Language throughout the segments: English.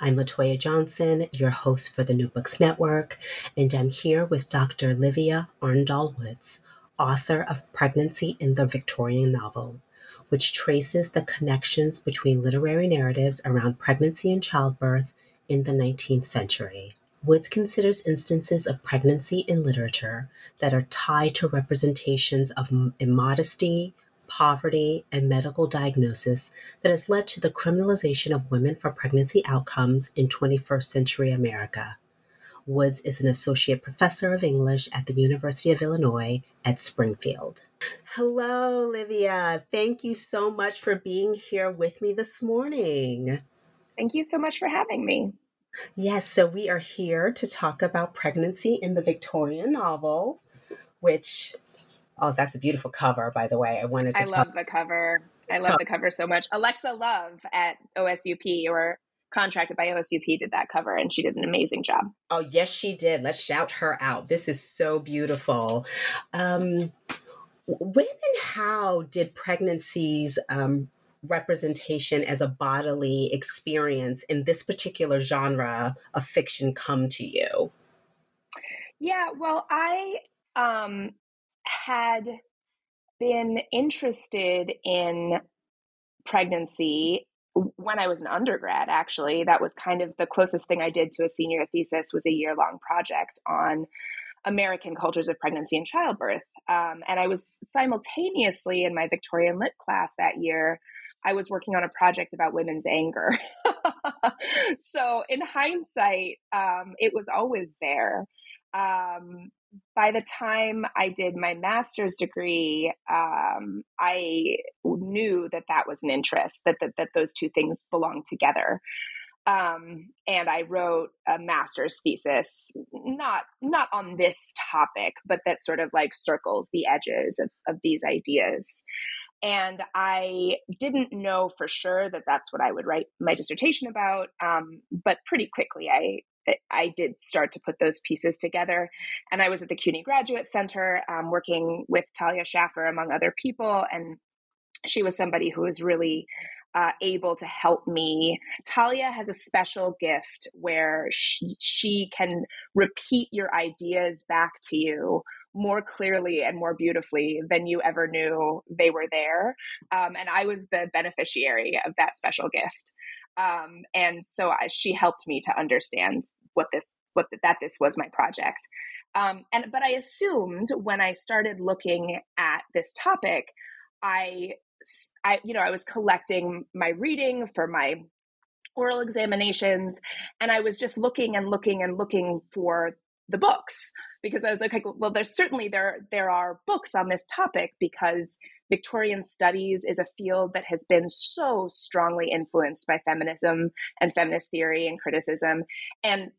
I'm Latoya Johnson, your host for the New Books Network, and I'm here with Dr. Livia Arndal Woods, author of Pregnancy in the Victorian Novel, which traces the connections between literary narratives around pregnancy and childbirth in the 19th century. Woods considers instances of pregnancy in literature that are tied to representations of immodesty, poverty, and medical diagnosis that has led to the criminalization of women for pregnancy outcomes in 21st century America. Woods is an associate professor of English at the University of Illinois at Springfield. Hello, Livia. Thank you so much for being here with me this morning. Thank you so much for having me. Yes, so we are here to talk about pregnancy in the Victorian novel, which Oh, that's a beautiful cover, by the way. I wanted to. I love the cover. I love the cover so much. Alexa Love at OSUP or contracted by OSUP did that cover and she did an amazing job. Oh, yes, she did. Let's shout her out. This is so beautiful. Um, when and how did pregnancies um, representation as a bodily experience in this particular genre of fiction come to you? Yeah, well, I um, had been interested in pregnancy when I was an undergrad, actually. That was kind of the closest thing I did to a senior thesis was a year long project on American cultures of pregnancy and childbirth. Um, and I was simultaneously in my Victorian Lit class that year, I was working on a project about women's anger. so in hindsight, um, it was always there. Um, by the time I did my master's degree, um, I knew that that was an interest, that, that, that those two things belong together. Um, and I wrote a master's thesis, not not on this topic, but that sort of like circles the edges of, of these ideas. And I didn't know for sure that that's what I would write my dissertation about, um, but pretty quickly I I did start to put those pieces together. And I was at the CUNY Graduate Center um, working with Talia Schaffer, among other people. And she was somebody who was really uh, able to help me. Talia has a special gift where she, she can repeat your ideas back to you more clearly and more beautifully than you ever knew they were there. Um, and I was the beneficiary of that special gift. Um, and so I, she helped me to understand what this what the, that this was my project. Um, and but I assumed when I started looking at this topic, I I you know I was collecting my reading for my oral examinations, and I was just looking and looking and looking for the books because I was like, okay, well, there's certainly there there are books on this topic because Victorian studies is a field that has been so strongly influenced by feminism and feminist theory and criticism, and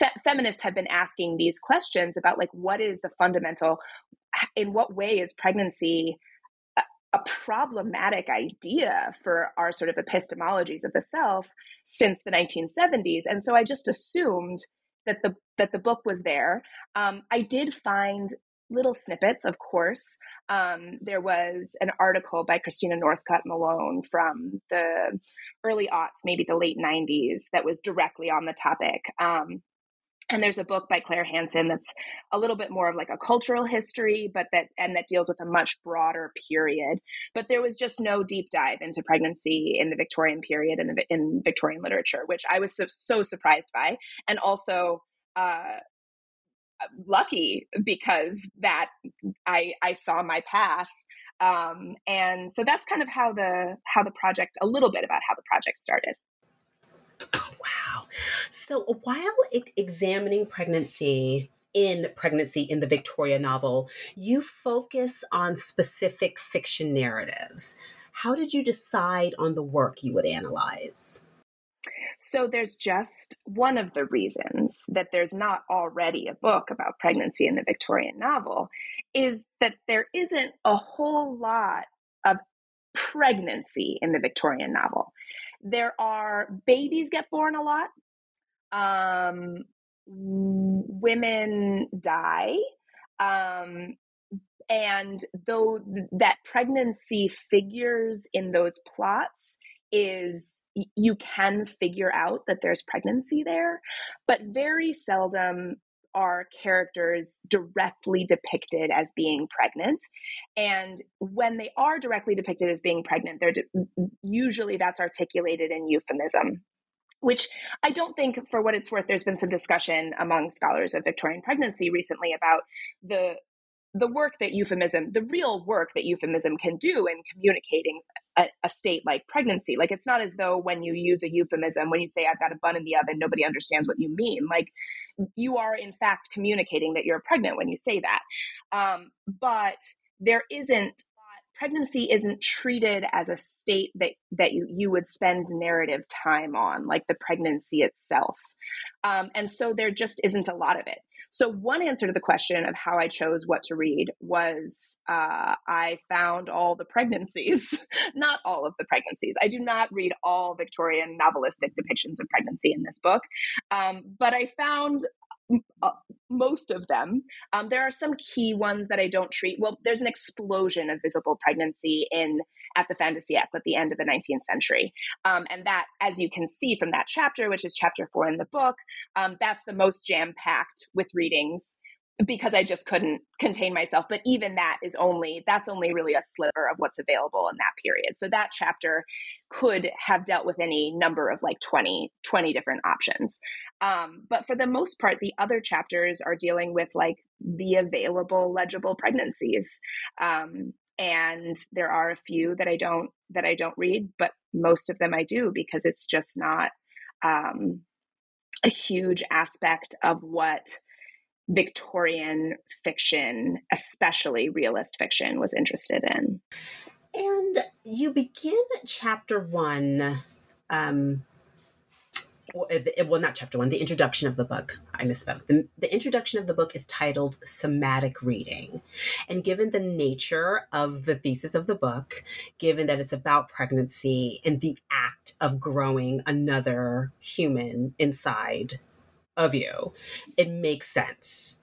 fe- feminists have been asking these questions about like what is the fundamental in what way is pregnancy a, a problematic idea for our sort of epistemologies of the self since the 1970s? And so I just assumed that the that the book was there. Um, I did find little snippets, of course. Um, there was an article by Christina Northcutt Malone from the early aughts, maybe the late 90s, that was directly on the topic. Um, and there's a book by Clare Hanson that's a little bit more of like a cultural history, but that and that deals with a much broader period. But there was just no deep dive into pregnancy in the Victorian period in in Victorian literature, which I was so, so surprised by, and also uh, lucky because that I I saw my path. Um, and so that's kind of how the how the project a little bit about how the project started. Oh, wow. So while examining pregnancy in Pregnancy in the Victoria novel, you focus on specific fiction narratives. How did you decide on the work you would analyze? So there's just one of the reasons that there's not already a book about pregnancy in the Victorian novel is that there isn't a whole lot of pregnancy in the Victorian novel. There are babies get born a lot. Um, women die. Um, and though that pregnancy figures in those plots is you can figure out that there's pregnancy there, but very seldom are characters directly depicted as being pregnant. And when they are directly depicted as being pregnant, they're de- usually that's articulated in euphemism. Which I don't think, for what it's worth, there's been some discussion among scholars of Victorian pregnancy recently about the the work that euphemism, the real work that euphemism can do in communicating a, a, state like pregnancy. Like it's not as though when you use a euphemism, when you say I've got a bun in the oven, nobody understands what you mean. Like you are in fact communicating that you're pregnant when you say that. Um, but there isn't pregnancy isn't treated as a state that that you you would spend narrative time on like the pregnancy itself um, and so there just isn't a lot of it so, one answer to the question of how I chose what to read was uh, I found all the pregnancies, not all of the pregnancies. I do not read all Victorian novelistic depictions of pregnancy in this book, um, but I found uh, most of them. Um, there are some key ones that I don't treat. Well, there's an explosion of visible pregnancy in at the fin de siècle at the end of the 19th century, um, and that, as you can see from that chapter, which is chapter four in the book, um, that's the most jam packed with readings because I just couldn't contain myself. But even that is only that's only really a sliver of what's available in that period. So that chapter could have dealt with any number of like 20, 20 different options. Um, but for the most part, the other chapters are dealing with like the available legible pregnancies. Um, and there are a few that I don't that I don't read, but most of them I do because it's just not um, a huge aspect of what Victorian fiction, especially realist fiction, was interested in. And you begin chapter one. Um, well, not chapter one, the introduction of the book. I misspoke. The, the introduction of the book is titled Somatic Reading. And given the nature of the thesis of the book, given that it's about pregnancy and the act of growing another human inside of you, it makes sense.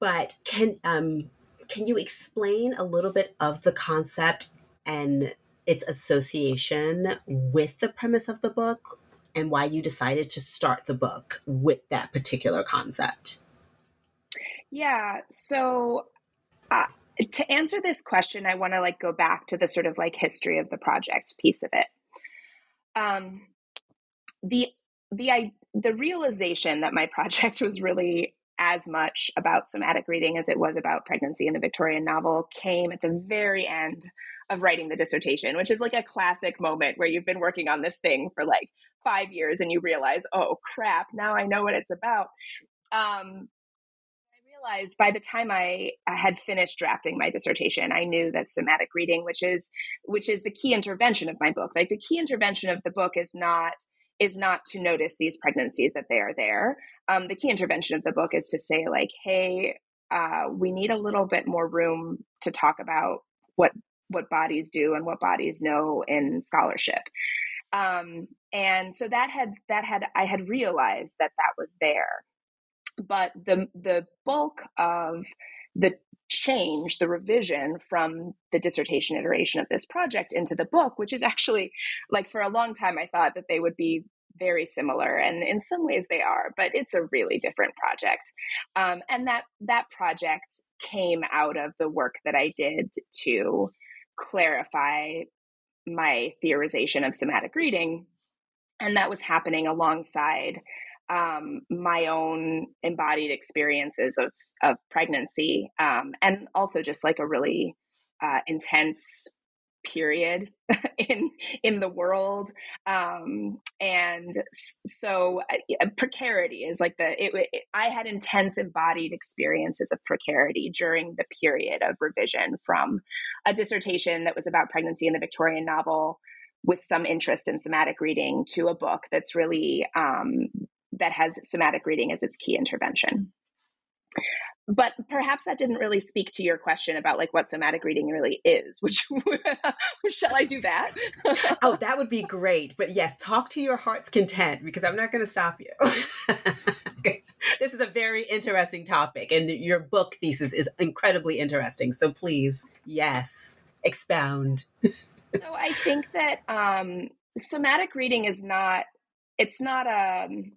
But can um, can you explain a little bit of the concept and its association with the premise of the book and why you decided to start the book with that particular concept? Yeah, so uh, to answer this question, I want to like go back to the sort of like history of the project piece of it. Um, the the the realization that my project was really as much about somatic reading as it was about pregnancy in the Victorian novel came at the very end of writing the dissertation, which is like a classic moment where you've been working on this thing for like five years and you realize, oh crap, now I know what it's about. Um, I realized by the time I, I had finished drafting my dissertation, I knew that somatic reading, which is which is the key intervention of my book, like the key intervention of the book is not is not to notice these pregnancies that they are there. Um, the key intervention of the book is to say, like, hey, uh, we need a little bit more room to talk about what what bodies do and what bodies know in scholarship. Um, and so that had that had I had realized that that was there, but the the bulk of the change, the revision from the dissertation iteration of this project into the book, which is actually like for a long time I thought that they would be very similar and in some ways they are but it's a really different project um, and that that project came out of the work that i did to clarify my theorization of somatic reading. And that was happening alongside um, my own embodied experiences of of pregnancy um, and also just like a really uh, intense period in in the world um and so uh, precarity is like the it, it, i had intense embodied experiences of precarity during the period of revision from a dissertation that was about pregnancy in the victorian novel with some interest in somatic reading to a book that's really um, that has somatic reading as its key intervention but perhaps that didn't really speak to your question about like what somatic reading really is which shall i do that? Oh that would be great. But yes talk to your heart's content because i'm not going to stop you. This is a very interesting topic and your book thesis is incredibly interesting so please yes expound. So i think that um, somatic reading is not it's not a um,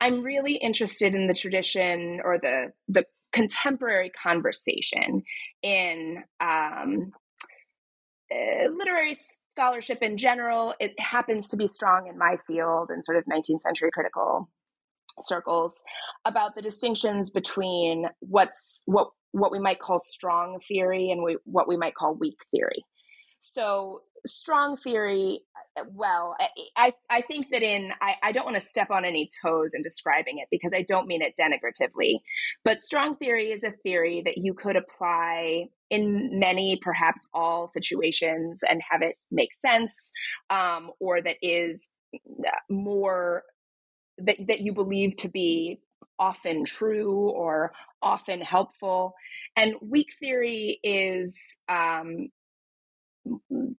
I'm really interested in the tradition or the the contemporary conversation in um, uh, literary scholarship in general. It happens to be strong in my field and sort of 19th century critical circles about the distinctions between what's what what we might call strong theory and we, what we might call weak theory. So strong theory uh, well i i think that in i, I don't want to step on any toes in describing it because i don't mean it denigratively but strong theory is a theory that you could apply in many perhaps all situations and have it make sense um, or that is uh, more that, that you believe to be often true or often helpful. And weak theory is um,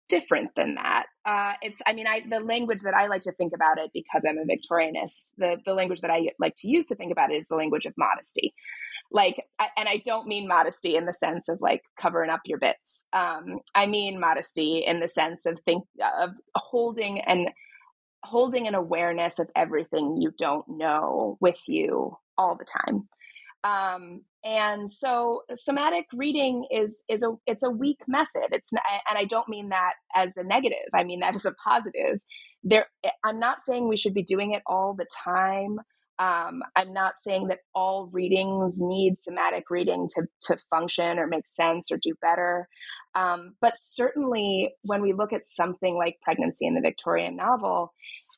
different than that. Uh, it's, I mean, I the language that I like to think about it because I'm a Victorianist. The the language that I like to use to think about it is the language of modesty. Like, I, and I don't mean modesty in the sense of like covering up your bits. Um, I mean modesty in the sense of think of holding and holding an awareness of everything you don't know with you all the time. Um, and so somatic reading is is a it's a weak method. It's and i don't mean that as a negative. I mean that as a positive. There eh, i'm not saying we should be doing it all the time. Um, i'm not saying that all readings need somatic reading to to function or make sense or do better. Um, but certainly when we look at something like pregnancy in the victorian novel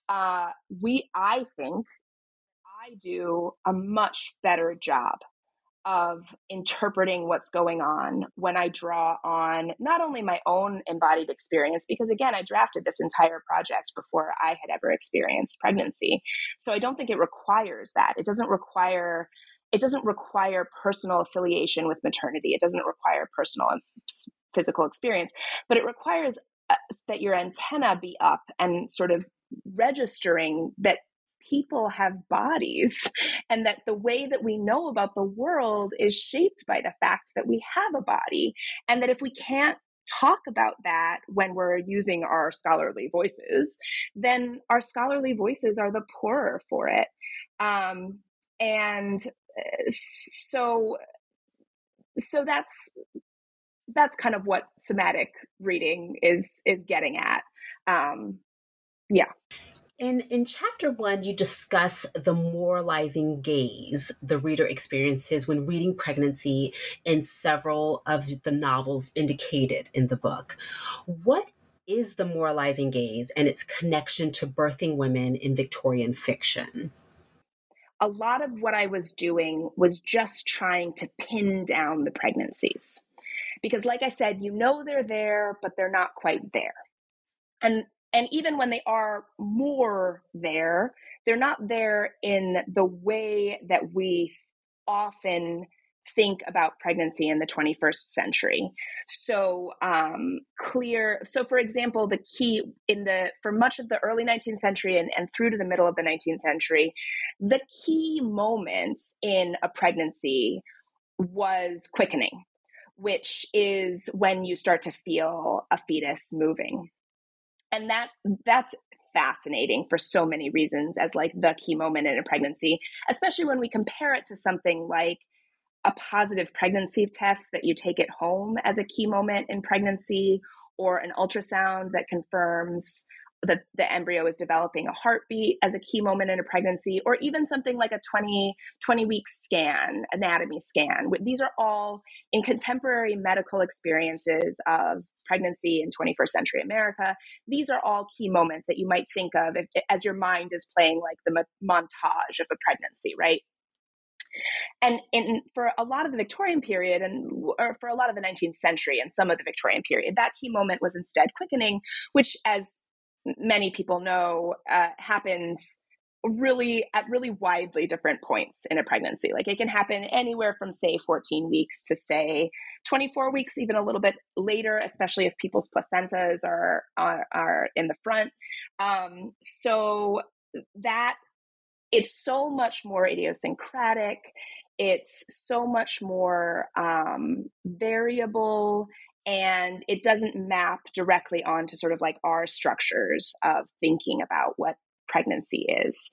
uh, we i think I do a much better job of interpreting what's going on when I draw on not only my own embodied experience, because again, I drafted this entire project before I had ever experienced pregnancy. So I don't think it requires that. It doesn't require it doesn't require personal affiliation with maternity. It doesn't require personal and physical experience, but it requires uh, that your antenna be up and sort of registering that people have bodies and that the way that we know about the world is shaped by the fact that we have a body and that if we can't talk about that when we're using our scholarly voices then our scholarly voices are the poorer for it. Um, and uh, so so that's that's kind of what somatic reading is is getting at. Um, yeah in, in chapter one, you discuss the moralizing gaze the reader experiences when reading pregnancy in several of the novels indicated in the book. What is the moralizing gaze and its connection to birthing women in Victorian fiction? A lot of what I was doing was just trying to pin down the pregnancies. Because, like I said, you know they're there, but they're not quite there. And and even when they are more there, they're not there in the way that we often think about pregnancy in the 21st century. So um, clear. So, for example, the key in the for much of the early 19th century and, and through to the middle of the 19th century, the key moment in a pregnancy was quickening, which is when you start to feel a fetus moving. And that that's fascinating for so many reasons as like the key moment in a pregnancy, especially when we compare it to something like a positive pregnancy test that you take at home as a key moment in pregnancy or an ultrasound that confirms that the embryo is developing a heartbeat as a key moment in a pregnancy or even something like a 20 20 week scan anatomy scan. These are all in contemporary medical experiences of pregnancy in 21st century america. These are all key moments that you might think of if, as your mind is playing like the montage of a pregnancy right? And in for a lot of the Victorian period and or for a lot of the 19th century and some of the Victorian period, that key moment was instead quickening, which, as many people know, uh, happens really at really widely different points in a pregnancy. Like it can happen anywhere from say 14 weeks to say 24 weeks, even a little bit later, especially if people's placentas are are, are in the front. Um, so that it's so much more idiosyncratic it's so much more um, variable and it doesn't map directly onto sort of like our structures of thinking about what pregnancy is.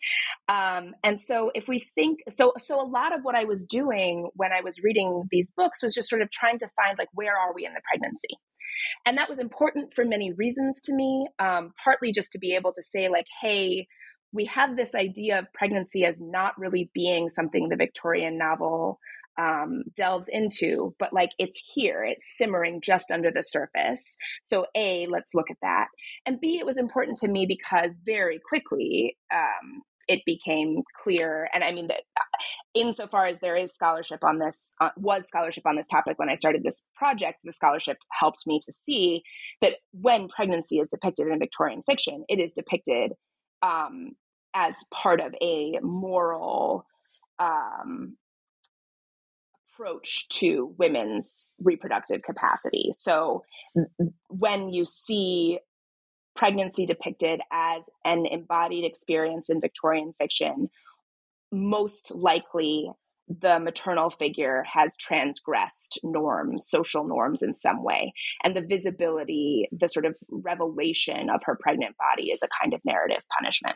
Um, and so if we think so so a lot of what i was doing when i was reading these books was just sort of trying to find like where are we in the pregnancy? And that was important for many reasons to me um, partly just to be able to say like hey we have this idea of pregnancy as not really being something the Victorian novel um, delves into, but like it's here, it's simmering just under the surface. So, A, let's look at that. And B, it was important to me because very quickly um, it became clear. And I mean, that uh, insofar as there is scholarship on this, uh, was scholarship on this topic when I started this project, the scholarship helped me to see that when pregnancy is depicted in Victorian fiction, it is depicted um, as part of a moral um, approach to women's reproductive capacity. So when you see pregnancy depicted as an embodied experience in Victorian fiction, most likely the maternal figure has transgressed norms, social norms in some way. And the visibility, the sort of revelation of her pregnant body is a kind of narrative punishment.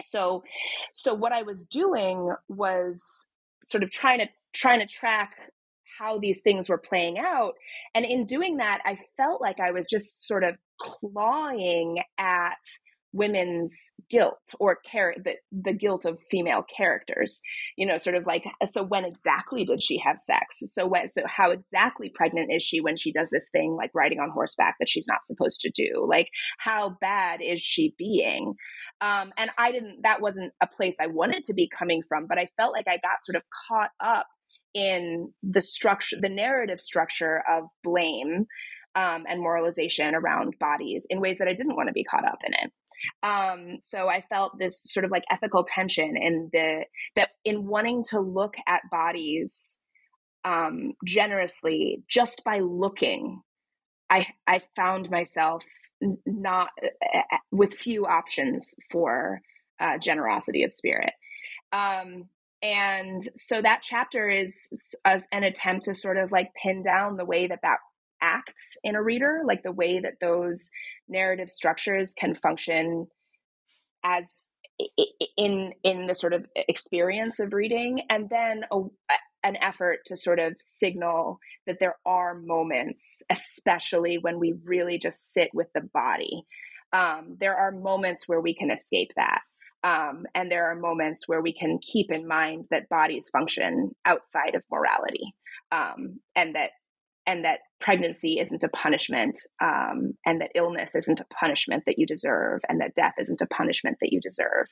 so so what i was doing was sort of trying to trying to track how these things were playing out. And in doing that i felt like i was just sort of clawing at women's guilt or care the, the guilt of female characters you know sort of like so when exactly did she have sex? So when so how exactly pregnant is she when she does this thing like riding on horseback that she's not supposed to do? Like how bad is she being? Um, and i didn't that wasn't a place i wanted to be coming from but i felt like i got sort of caught up in the structure the narrative structure of blame um, and moralization around bodies in ways that I didn't want to be caught up in it. Um, so I felt this sort of like ethical tension in the that in wanting to look at bodies um, generously just by looking. I I found myself not uh, with few options for uh, generosity of spirit. Um, and so that chapter is an attempt to sort of like pin down the way that that acts in a reader, like the way that those narrative structures can function as in in the sort of experience of reading and then a, an effort to sort of signal that there are moments especially when we really just sit with the body. Um, there are moments where we can escape that um, and there are moments where we can keep in mind that bodies function outside of morality um, and that and that pregnancy isn't a punishment um, and that illness isn't a punishment that you deserve and that death isn't a punishment that you deserve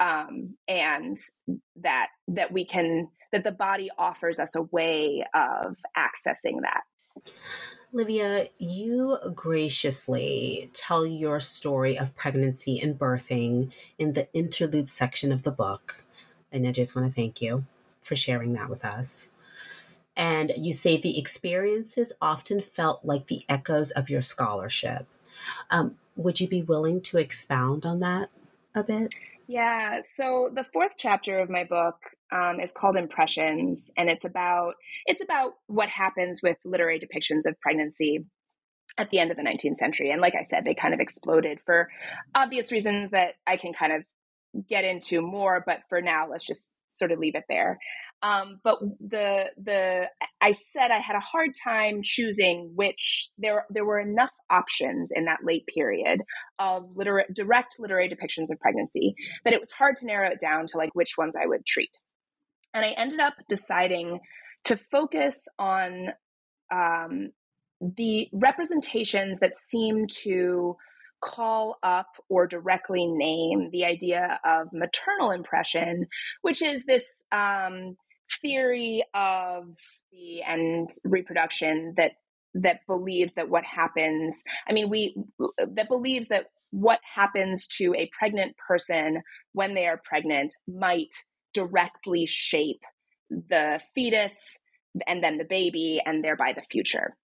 um, and that that we can that the body offers us a way of accessing that Livia, you graciously tell your story of pregnancy and birthing in the interlude section of the book. And I just want to thank you for sharing that with us. And you say the experiences often felt like the echoes of your scholarship. Um, would you be willing to expound on that a bit? Yeah. So the fourth chapter of my book um, is called Impressions, and it's about it's about what happens with literary depictions of pregnancy at the end of the 19th century. And like I said, they kind of exploded for obvious reasons that I can kind of get into more. But for now, let's just sort of leave it there. Um, but the the I said I had a hard time choosing which there there were enough options in that late period of literary, direct literary depictions of pregnancy that it was hard to narrow it down to like which ones I would treat. And I ended up deciding to focus on um, the representations that seem to call up or directly name the idea of maternal impression, which is this um, theory of the and reproduction that that believes that what happens i mean we that believes that what happens to a pregnant person when they are pregnant might directly shape the fetus and then the baby and thereby the future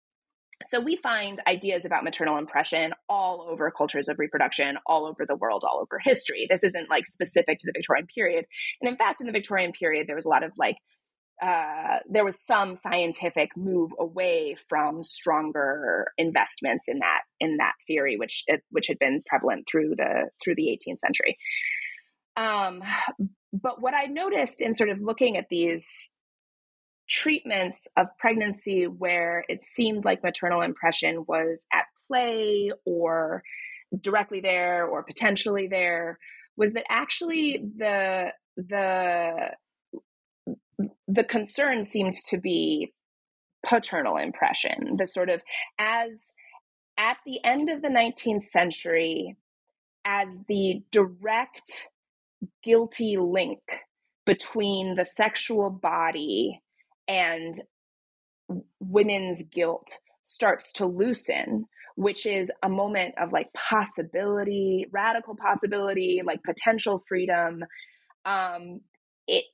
so we find ideas about maternal impression all over cultures of reproduction, all over the world, all over history. This isn't like specific to the Victorian period. And in fact, in the Victorian period, there was a lot of like uh, there was some scientific move away from stronger investments in that in that theory, which which had been prevalent through the through the 18th century. Um, but what I noticed in sort of looking at these treatments of pregnancy where it seemed like maternal impression was at play or directly there or potentially there was that actually the the the concern seems to be paternal impression the sort of as at the end of the 19th century as the direct guilty link between the sexual body and women's guilt starts to loosen which is a moment of like possibility radical possibility like potential freedom. Um it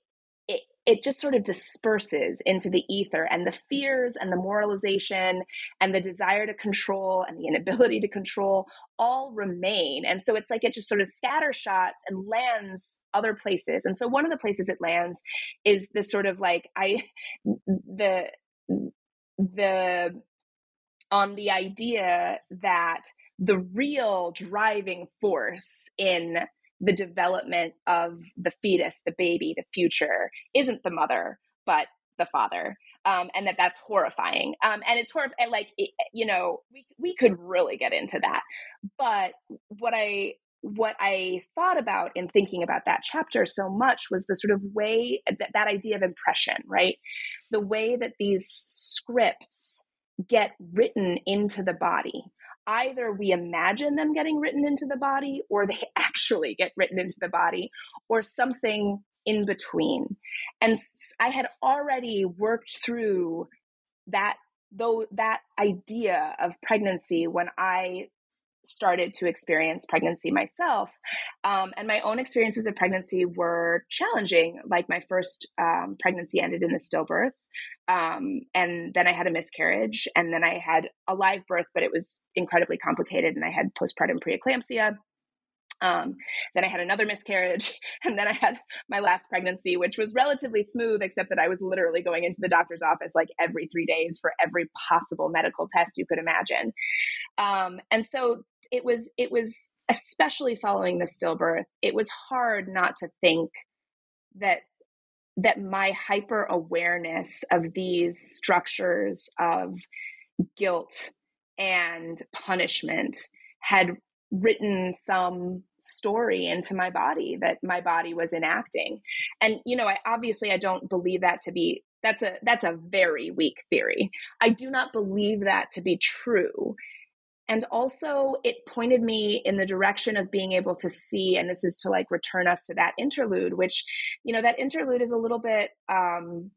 it just sort of disperses into the ether and the fears and the moralization and the desire to control and the inability to control all remain. And so it's like it just sort of scatter shots and lands other places. And so one of the places it lands is this sort of like i the the on the idea that the real driving force in the development of the fetus, the baby, the future isn't the mother, but the father. Um, and that that's horrifying. Um, and it's horrifying. Like, it, you know, we, we could really get into that. But what I, what I thought about in thinking about that chapter so much was the sort of way that, that idea of impression, right? The way that these scripts get written into the body either we imagine them getting written into the body or they actually get written into the body or something in between. And I had already worked through that though that idea of pregnancy when I started to experience pregnancy myself. Um, and my own experiences of pregnancy were challenging. Like my first um, pregnancy ended in a stillbirth. Um, and then I had a miscarriage. And then I had a live birth, but it was incredibly complicated. And I had postpartum preeclampsia. Um, then I had another miscarriage, and then I had my last pregnancy, which was relatively smooth, except that I was literally going into the doctor's office like every three days for every possible medical test you could imagine. Um, and so it was, it was especially following the stillbirth, it was hard not to think that that my hyper awareness of these structures of guilt and punishment had written some story into my body that my body was enacting. And you know i obviously i don't believe that to be that's a that's a very weak theory. I do not believe that to be true and also it pointed me in the direction of being able to see and this is to like return us to that interlude which you know that interlude is a little bit um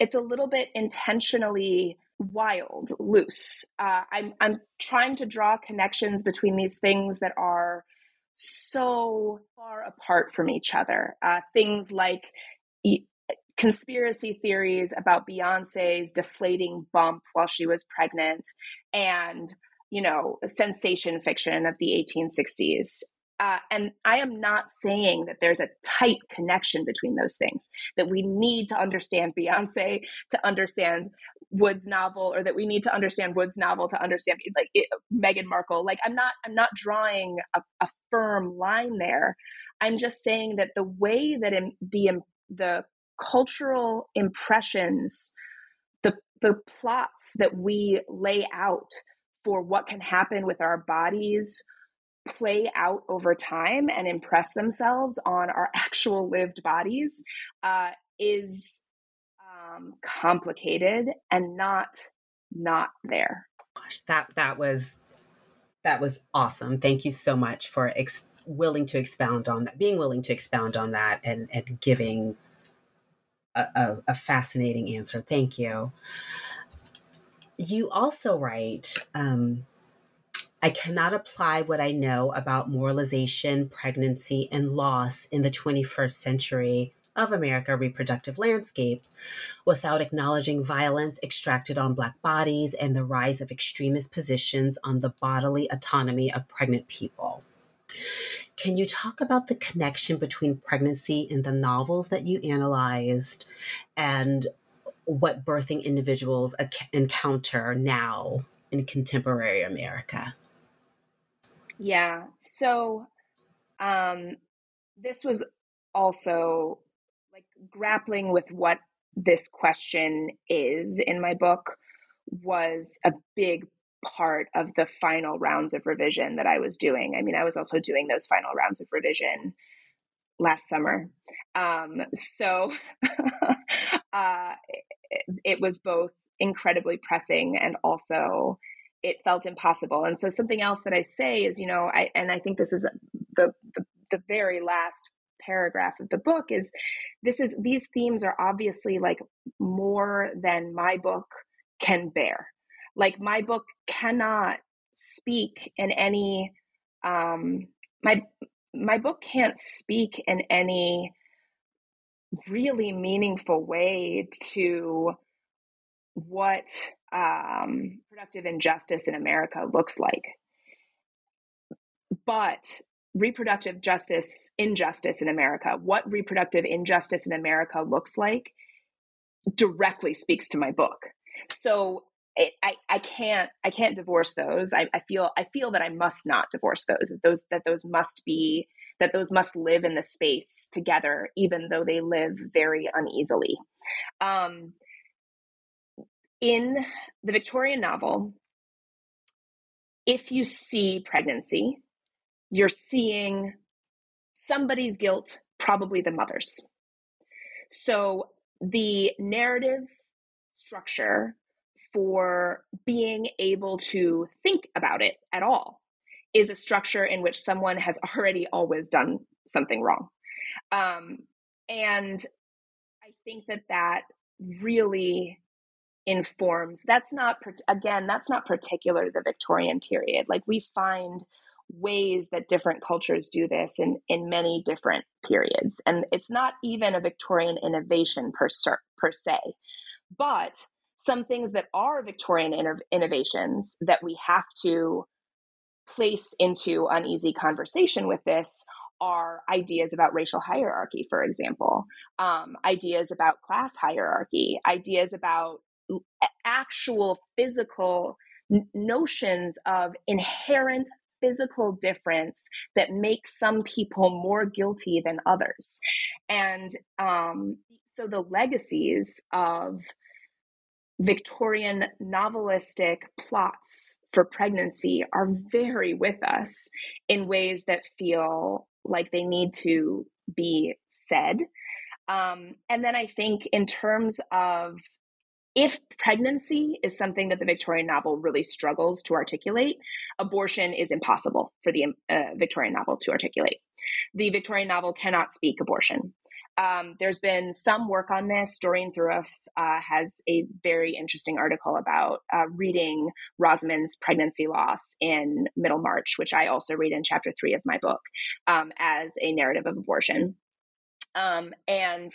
it's a little bit intentionally wild, loose. Uh, I'm I'm trying to draw connections between these things that are so far apart from each other. Uh, things like e- conspiracy theories about Beyonce's deflating bump while she was pregnant, and you know sensation fiction of the 1860s uh, and I am not saying that there's a tight connection between those things, that we need to understand Beyonce to understand Wood's novel, or that we need to understand Wood's novel to understand like it, Meghan Markle. Like I'm not, I'm not drawing a, a firm line there. I'm just saying that the way that in the the cultural impressions, the the plots that we lay out for what can happen with our bodies play out over time and impress themselves on our actual lived bodies uh, is um, complicated and not not there. Gosh, that that was that was awesome. Thank you so much for ex- willing to expound on that, being willing to expound on that, and and giving a, a, a fascinating answer. Thank you. You also write. Um, I cannot apply what I know about moralization, pregnancy, and loss in the 21st century of America reproductive landscape without acknowledging violence extracted on Black bodies and the rise of extremist positions on the bodily autonomy of pregnant people. Can you talk about the connection between pregnancy in the novels that you analyzed and what birthing individuals encounter now in contemporary America? Yeah. So um this was also like grappling with what this question is in my book was a big part of the final rounds of revision that I was doing. I mean, I was also doing those final rounds of revision last summer. Um, so uh, it, it was both incredibly pressing and also it felt impossible. And so something else that I say is, you know, I and I think this is the the, the very last paragraph of the book is this is these themes are obviously like more than my book can bear. Like my book cannot speak in any um my my book can't speak in any really meaningful way to what um, productive injustice in America looks like. But reproductive justice, injustice in America, what reproductive injustice in America looks like directly speaks to my book. So I, I can't I can't divorce those. I, I feel I feel that I must not divorce those. That those that those must be that those must live in the space together, even though they live very uneasily. Um, in the Victorian novel, if you see pregnancy, you're seeing somebody's guilt, probably the mother's. So the narrative structure for being able to think about it at all is a structure in which someone has already always done something wrong. Um, and I think that that really informs that's not again that's not particular to the victorian period. Like we find ways that different cultures do this in in many different periods. And it's not even a victorian innovation per, per se. But some things that are victorian innovations that we have to place into uneasy conversation with this are ideas about racial hierarchy, for example, um, ideas about class hierarchy, ideas about actual physical n- notions of inherent physical difference that makes some people more guilty than others. And um, so the legacies of Victorian novelistic plots for pregnancy are very with us in ways that feel like they need to be said. Um, and then I think, in terms of if pregnancy is something that the Victorian novel really struggles to articulate, abortion is impossible for the uh, Victorian novel to articulate. The Victorian novel cannot speak abortion. Um, there's been some work on this. Doreen Thierauf uh, has a very interesting article about uh, reading Rosamond's pregnancy loss in Middlemarch, which I also read in chapter three of my book um, as a narrative of abortion. Um, and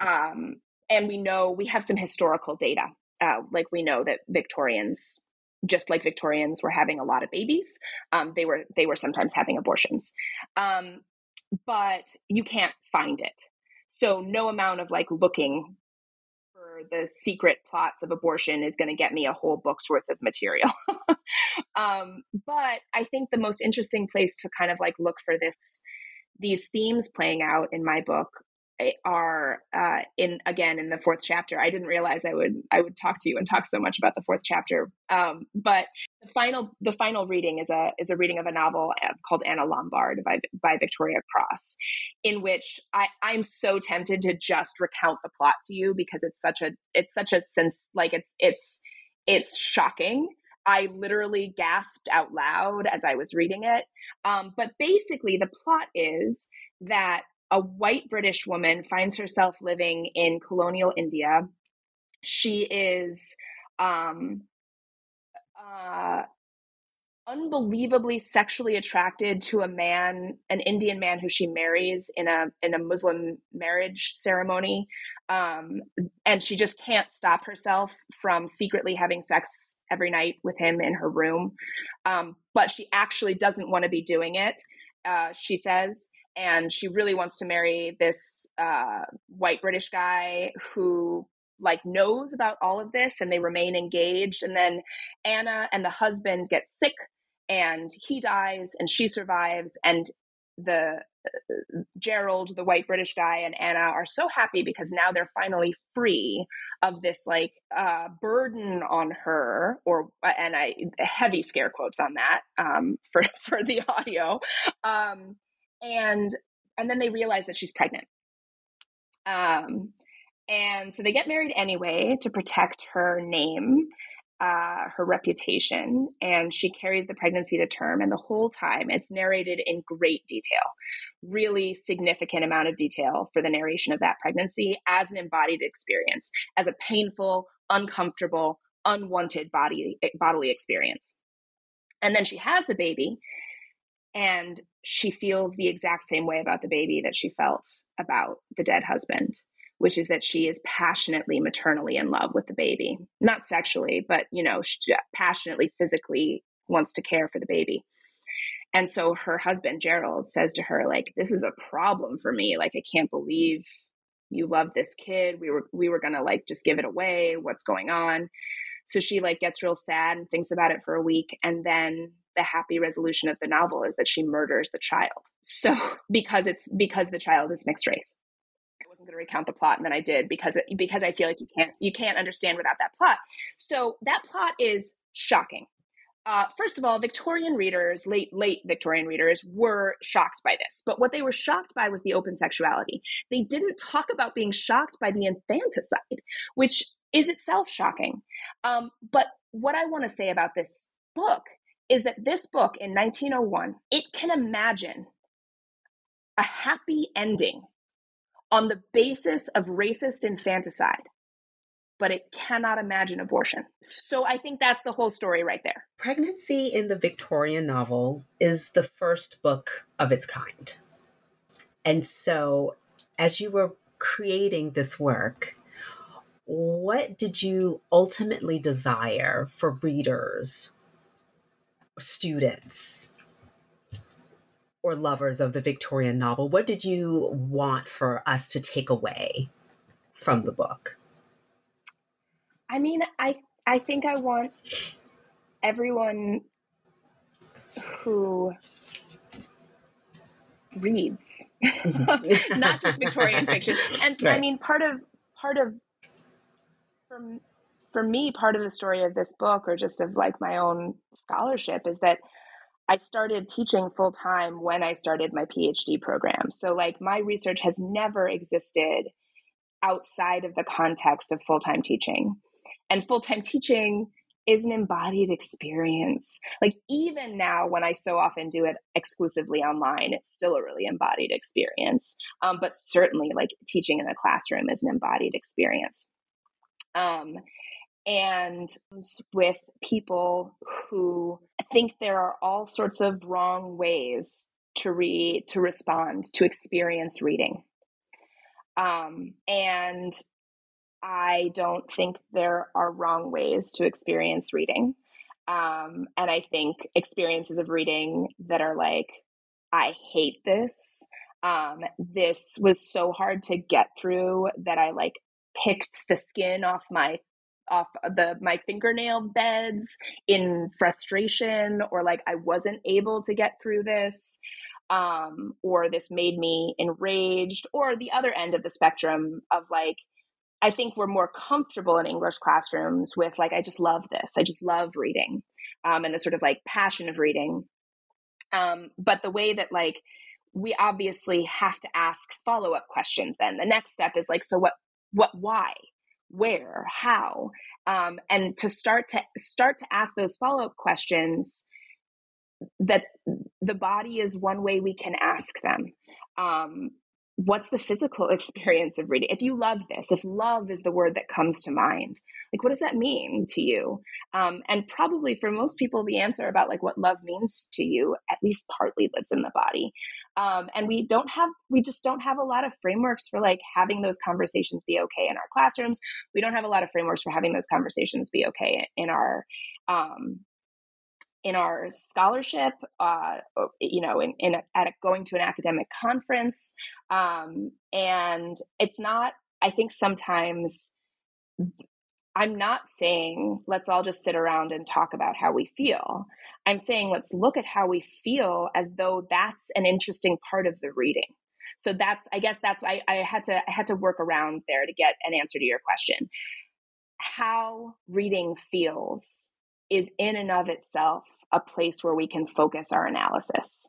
um, and we know we have some historical data, uh, like we know that Victorians just like Victorians were having a lot of babies, um, they were they were sometimes having abortions, um, but you can't find it. So no amount of like looking for the secret plots of abortion is going to get me a whole book's worth of material. um, but I think the most interesting place to kind of like look for this these themes playing out in my book are uh, in again in the fourth chapter. I didn't realize I would I would talk to you and talk so much about the fourth chapter. Um, but the final the final reading is a is a reading of a novel uh, called Anna Lombard by by Victoria Cross, in which I I'm so tempted to just recount the plot to you because it's such a it's such a sense like it's it's it's shocking. I literally gasped out loud as I was reading it. Um, but basically, the plot is that a white British woman finds herself living in colonial India. She is um, uh, unbelievably sexually attracted to a man, an Indian man who she marries in a in a Muslim marriage ceremony, um, and she just can't stop herself from secretly having sex every night with him in her room. Um, but she actually doesn't want to be doing it. Uh, she says, and she really wants to marry this uh, white British guy who like knows about all of this and they remain engaged. And then Anna and the husband get sick and he dies and she survives. And the uh, Gerald the white British guy and Anna are so happy because now they're finally free of this like uh, burden on her or and I heavy scare quotes on that um, for for the audio. Um, and and then they realize that she's pregnant. Um and so they get married anyway to protect her name uh, her reputation and she carries the pregnancy to term and the whole time it's narrated in great detail really significant amount of detail for the narration of that pregnancy as an embodied experience as a painful uncomfortable unwanted body bodily experience. And then she has the baby and she feels the exact same way about the baby that she felt about the dead husband, which is that she is passionately maternally in love with the baby. Not sexually, but, you know, passionately, physically wants to care for the baby. And so her husband, Gerald, says to her, like, this is a problem for me. Like, I can't believe you love this kid. We were we were gonna like just give it away. What's going on? So she like gets real sad and thinks about it for a week and then the happy resolution of the novel is that she murders the child. So because it's because the child is mixed race. I wasn't going to recount the plot and then I did because it, because I feel like you can't you can't understand without that plot. So that plot is shocking. Uh, first of all, Victorian readers, late late Victorian readers, were shocked by this. But what they were shocked by was the open sexuality. They didn't talk about being shocked by the infanticide, which is itself shocking. Um, but what I want to say about this book is that this book in 1901, it can imagine a happy ending on the basis of racist infanticide, but it cannot imagine abortion. So I think that's the whole story right there. Pregnancy in the Victorian novel is the first book of its kind. And so as you were creating this work, what did you ultimately desire for readers students or lovers of the Victorian novel, what did you want for us to take away from the book? I mean, I I think I want everyone who reads not just victorian fiction and so, right. i mean part of part of for, for me part of the story of this book or just of like my own scholarship is that i started teaching full time when i started my phd program so like my research has never existed outside of the context of full-time teaching and full-time teaching is an embodied experience. Like even now, when I so often do it exclusively online, it's still a really embodied experience. Um, but certainly, like teaching in the classroom is an embodied experience. Um, and with people who think there are all sorts of wrong ways to read, to respond, to experience reading. Um, and I don't think there are wrong ways to experience reading. Um, and I think experiences of reading that are like, I hate this. Um, this was so hard to get through that I like picked the skin off my off the my fingernail beds in frustration or like I wasn't able to get through this um or this made me enraged or the other end of the spectrum of like I think we're more comfortable in English classrooms with like, I just love this. I just love reading um, and the sort of like passion of reading. Um, but the way that like we obviously have to ask follow up questions. Then the next step is like, so what? What? Why? Where? How? Um, and to start to start to ask those follow up questions. That the body is one way we can ask them. Um, what's the physical experience of reading if you love this if love is the word that comes to mind like what does that mean to you um, and probably for most people the answer about like what love means to you at least partly lives in the body um, and we don't have we just don't have a lot of frameworks for like having those conversations be okay in our classrooms we don't have a lot of frameworks for having those conversations be okay in our um, in our scholarship, uh, you know, in, in a, at a, going to an academic conference. Um, and it's not, I think sometimes I'm not saying let's all just sit around and talk about how we feel. I'm saying let's look at how we feel as though that's an interesting part of the reading. So that's, I guess that's, I, I had to, I had to work around there to get an answer to your question. How reading feels is in and of itself a place where we can focus our analysis.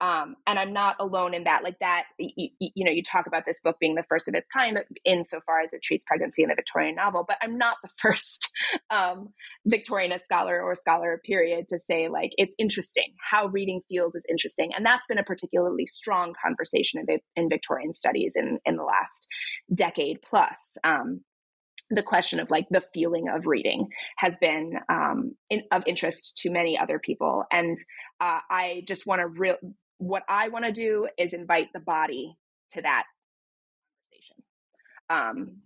Um, and I'm not alone in that. Like that, you, you, know, you talk about this book being the first of its kind insofar as it treats pregnancy in the Victorian novel, but I'm not the first um, Victorian scholar or scholar period to say like it's interesting. How reading feels is interesting, and that's been a particularly strong conversation in, in Victorian studies in in the last decade plus. Um, the question of like the feeling of reading has been um, in, of interest to many other people and uh, i just want to real what i want to do is invite the body to that conversation um,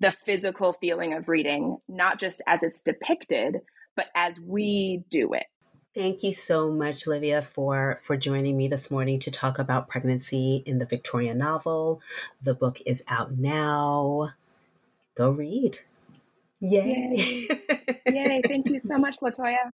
the physical feeling of reading not just as it's depicted but as we do it Thank you so much, Livia, for for joining me this morning to talk about pregnancy in the Victorian novel. The book is out now go read. Yay. Yay. Yay. Thank you so much, Latoya.